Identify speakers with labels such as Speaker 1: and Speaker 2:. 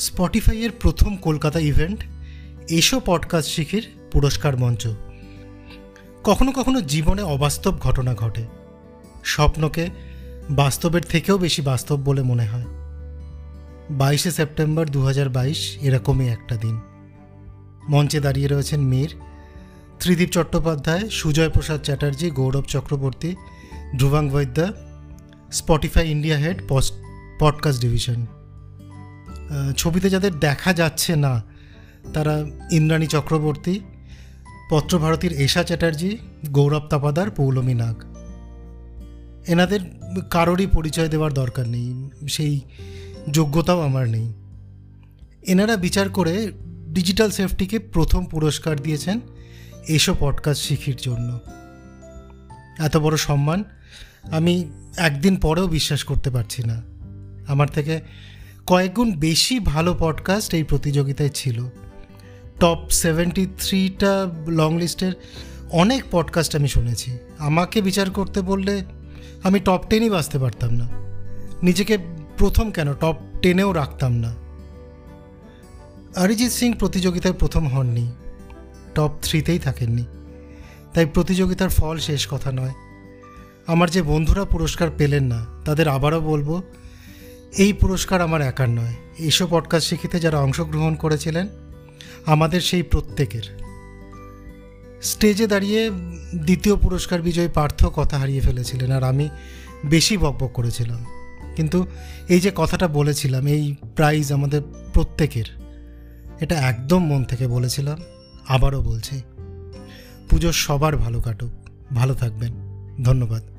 Speaker 1: স্পটিফাইয়ের প্রথম কলকাতা ইভেন্ট এসো পডকাস্ট শিখির পুরস্কার মঞ্চ। কখনো কখনো জীবনে অবাস্তব ঘটনা ঘটে। স্বপ্নকে বাস্তবের থেকেও বেশি বাস্তব বলে মনে হয়। বাইশে সেপ্টেম্বর দু হাজার বাইশ এরকমই একটা দিন। মঞ্চে দাঁড়িয়ে রয়েছেন Mir, Tridib Chattopadhyay, Sujoy Prasad Chatterjee, Gourab Chakraborty, Dhrubang Baidya, Spotify India head podcast division. ছবিতে যাদের দেখা যাচ্ছে না, তারা ইন্দ্রাণী চক্রবর্তী, পত্রভারতীর এশা চ্যাটার্জি, গৌরব তাপাদার পৌলমী নাগ এনাদের কারোরই পরিচয় দেওয়ার দরকার নেই, সেই যোগ্যতাও আমার নেই। এনারা বিচার করে ডিজিটাল সেফটিকে প্রথম পুরস্কার দিয়েছেন এসব পডকাস্ট শিখির জন্য। এত বড় সম্মান আমি একদিন পরেও বিশ্বাস করতে পারছি না। আমার থেকে কয়েকগুণ বেশি ভালো পডকাস্ট এই প্রতিযোগিতায় ছিল। টপ সেভেন্টি থ্রিটা লং লিস্টের অনেক পডকাস্ট আমি শুনেছি। আমাকে বিচার করতে বললে আমি টপ টেনই বাঁচতে পারতাম না। নিজেকে প্রথম কেন? টপ টেনেও রাখতাম না। অরিজিৎ সিং প্রতিযোগিতায় প্রথম হননি। টপ থ্রিতেই থাকেননি। তাই প্রতিযোগিতার ফল শেষ কথা নয়। আমার যে বন্ধুরা পুরস্কার পেলেন না, তাদের আবারও বলব এই পুরস্কার আমার একার নয়। এইসব পডকাস্ট শিখিতে যারা অংশগ্রহণ করেছিলেন, আমাদের সেই প্রত্যেকের। স্টেজে দাঁড়িয়ে দ্বিতীয় পুরস্কার বিজয়ী পার্থ কথা হারিয়ে ফেলেছিলেন আর আমি বেশি বকবক করেছিলাম। কিন্তু এই যে কথাটা বলেছিলাম, এই প্রাইজ আমাদের প্রত্যেকের, এটা একদম মন থেকে বলেছিলাম, আবারও বলছি, পুজো সবার ভালো কাটুক। ভালো থাকবেন। ধন্যবাদ।